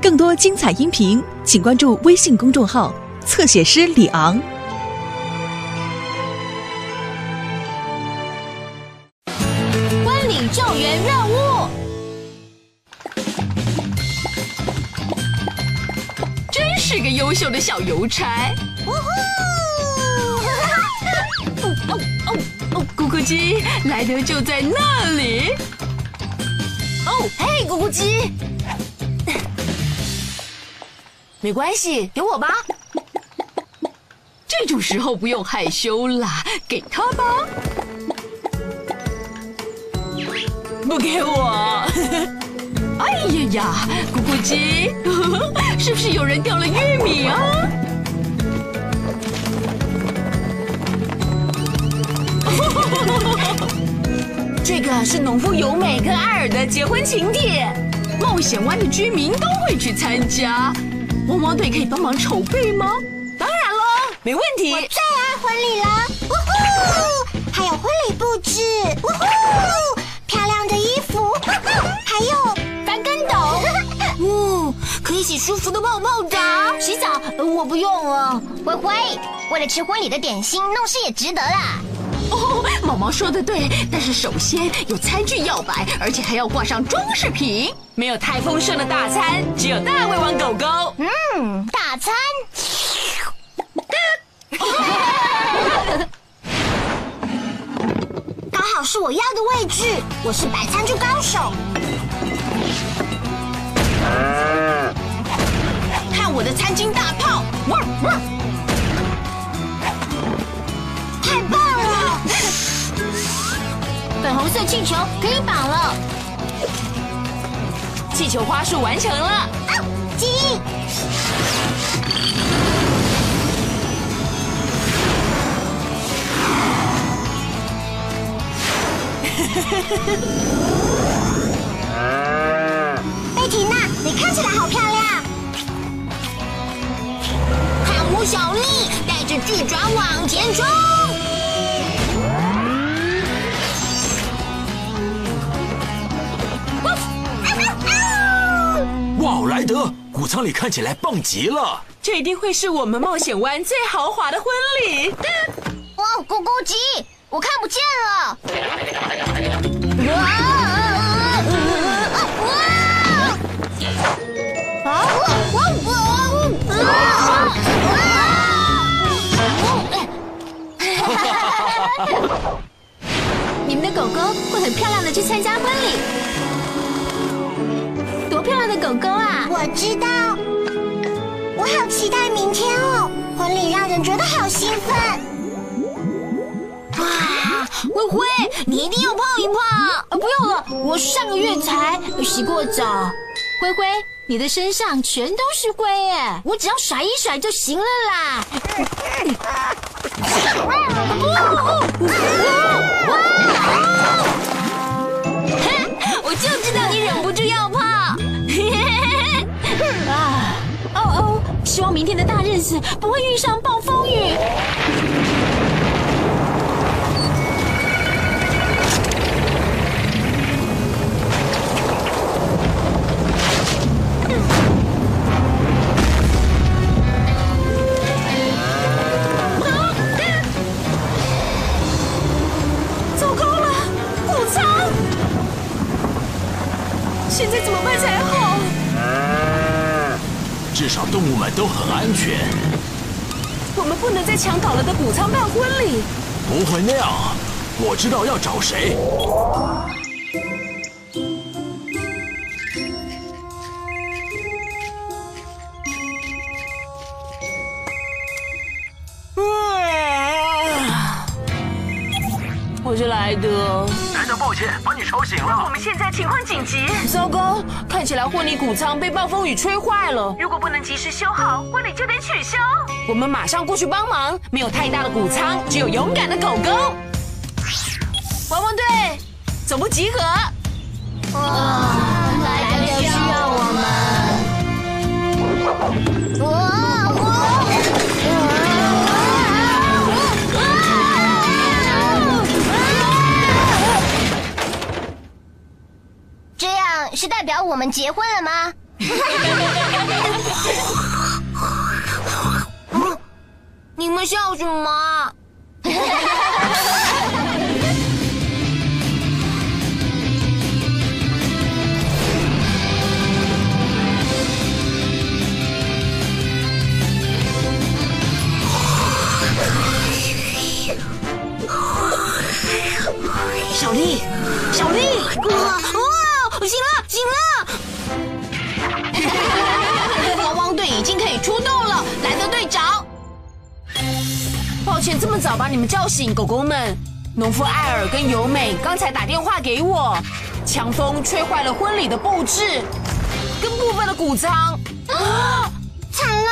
更多精彩音频，请关注微信公众号“侧写师李昂”。婚礼救援任务，真是个优秀的小邮差。呜呼！哦哦哦！咕咕鸡，莱德就在那里。嘿，咕咕鸡，没关系，给我吧。这种时候不用害羞啦，给他吧。不给我！哎呀呀，咕咕鸡，是不是有人掉了玉米啊？这个是农夫尤美跟艾尔的结婚请帖，冒险湾的居民都会去参加，汪汪队可以帮忙筹备吗？当然喽，没问题。我最爱婚礼了，呜呼！还有婚礼布置，呜呼！漂亮的衣服，呜呼！还有翻跟斗，嗯，可以洗舒服的泡泡澡。洗澡呃我不用了。灰灰，为了吃婚礼的点心，弄湿也值得啦。哦，毛毛说的对，但是首先有餐具要摆，而且还要挂上装饰品。没有太丰盛的大餐，只有大胃王狗狗。嗯，大餐。刚好是我要的位置，我是摆餐具高手。看我的餐巾大炮！汪气球可以绑了，气球花束完成了。啊，记忆。贝缇娜，你看起来好漂亮。汉姆小丽带着巨爪往前冲。莱德，谷仓里看起来棒极了。这一定会是我们冒险湾最豪华的婚礼。哇，咕咕鸡，我看不见了。哇！啊！哇！你们的狗狗会很漂亮的去参加婚礼，多漂亮的狗狗啊！我知道，我好期待明天哦！婚礼让人觉得好兴奋。哇，灰灰，你一定要泡一泡。啊，不用了，我上个月才洗过澡。灰灰，你的身上全都是灰耶，我只要甩一甩就行了啦。我就知道你忍不住要泡。希望明天的大日子不会遇上暴风雨。至少动物们都很安全，我们不能在抢倒了的谷仓办婚礼。不会那样。我知道要找谁。我是莱德。莱德，抱歉，把你吵醒了。我们现在情况紧急，糟糕，看起来婚礼谷仓被暴风雨吹坏了。如果不能及时修好，婚礼就得取消。我们马上过去帮忙。没有太大的谷仓，只有勇敢的狗狗。汪汪队，总部集合。来我们结婚了吗？你们笑什么？小丽，小丽，醒了，醒了！汪汪队已经可以出动了，莱德队长。抱歉，这么早把你们叫醒，狗狗们。农夫艾尔跟尤美刚才打电话给我，强风吹坏了婚礼的布置，跟部分的谷仓。啊，惨了！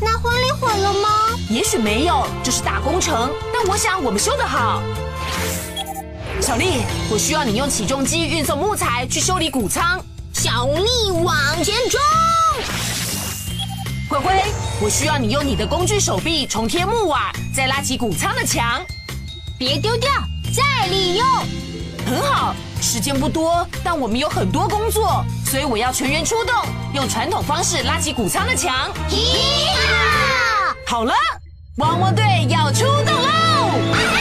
那婚礼毁了吗？也许没有，这是大工程，但我想我们修得好。小丽，我需要你用起重机运送木材去修理谷仓。小丽往前冲！灰灰，我需要你用你的工具手臂重贴木瓦，再拉起谷仓的墙。别丢掉，再利用。很好，时间不多，但我们有很多工作，所以我要全员出动，用传统方式拉起谷仓的墙。咦！好了，汪汪队要出动喽！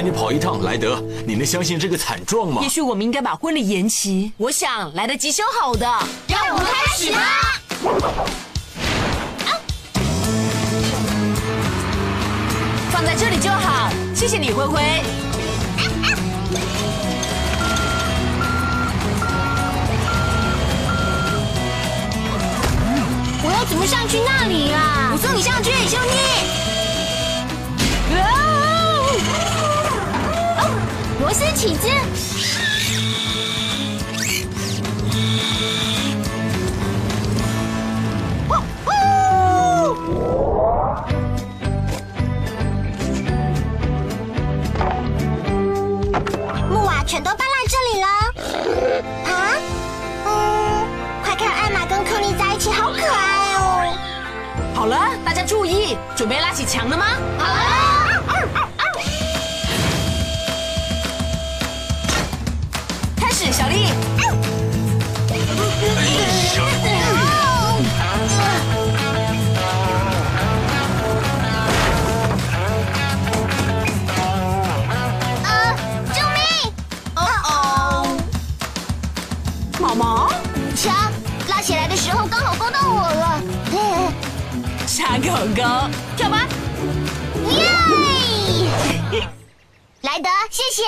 谢谢你跑一趟，莱德。你能相信这个惨状吗也？许我们应该把婚礼延期。我想来得及修好的。让我们开始吧。放在这里就好。谢谢你，灰灰。我要怎么上去那里啊？我送你上去，兄弟。螺丝起子。木瓦全都搬来这里了。啊？嗯，快看，艾玛跟克利在一起，好可爱哦。好了，大家注意，准备拉起墙了吗？好了，小丽。呃，救命！哦哦。毛毛，墙拉起来的时候刚好勾到我了。傻狗狗，跳吧。耶！莱德，谢谢。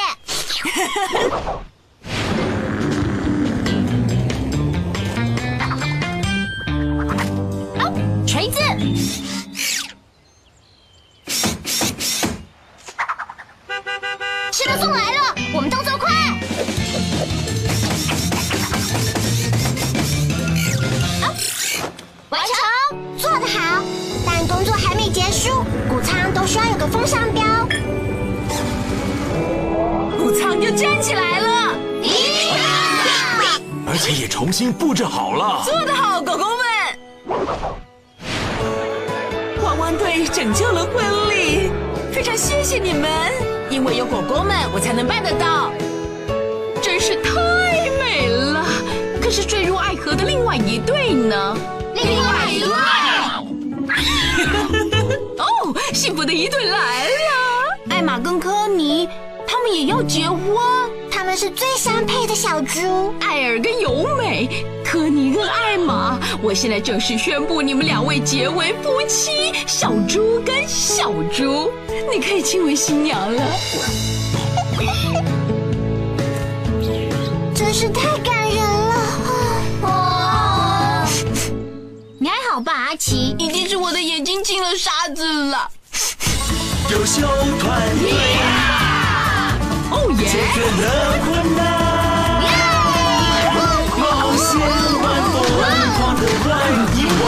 吃的送来了，我们动作快。啊完成，做得好。但工作还没结束，谷仓都需要有个风向标。谷仓又站起来了，咦！而且也重新布置好了。做得好，拯救了婚礼，非常谢谢你们，因为有狗狗们，我才能办得到。真是太美了。可是坠入爱河的另外一对呢？另外一对。哦，幸福的一对来了。艾玛跟科尼，他们也要结婚。是最相配的小猪。艾尔跟尤美，科尼跟艾玛，我现在正式宣布你们两位结为夫妻。小猪跟小猪，你可以亲吻新娘了。真是太感人了。哦，你还好吧，阿奇？已经是我的眼睛进了沙子了。优秀团队哦耶！解决了困难，冒险玩疯狂的玩一玩。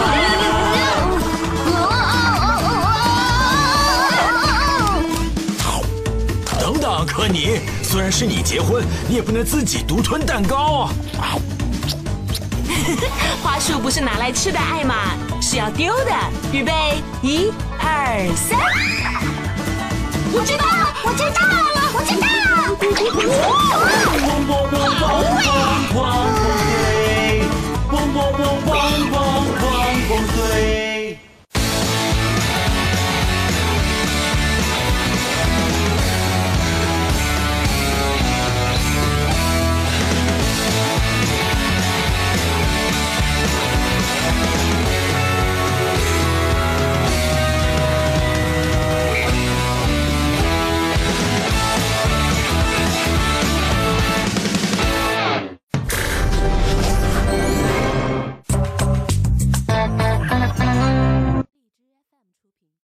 等等，科尼，虽然是你结婚，你也不能自己独吞蛋糕啊！花束不是拿来吃的，艾玛是要丢的。预备，一、二、三。我知道了，我知道了，我知道。汪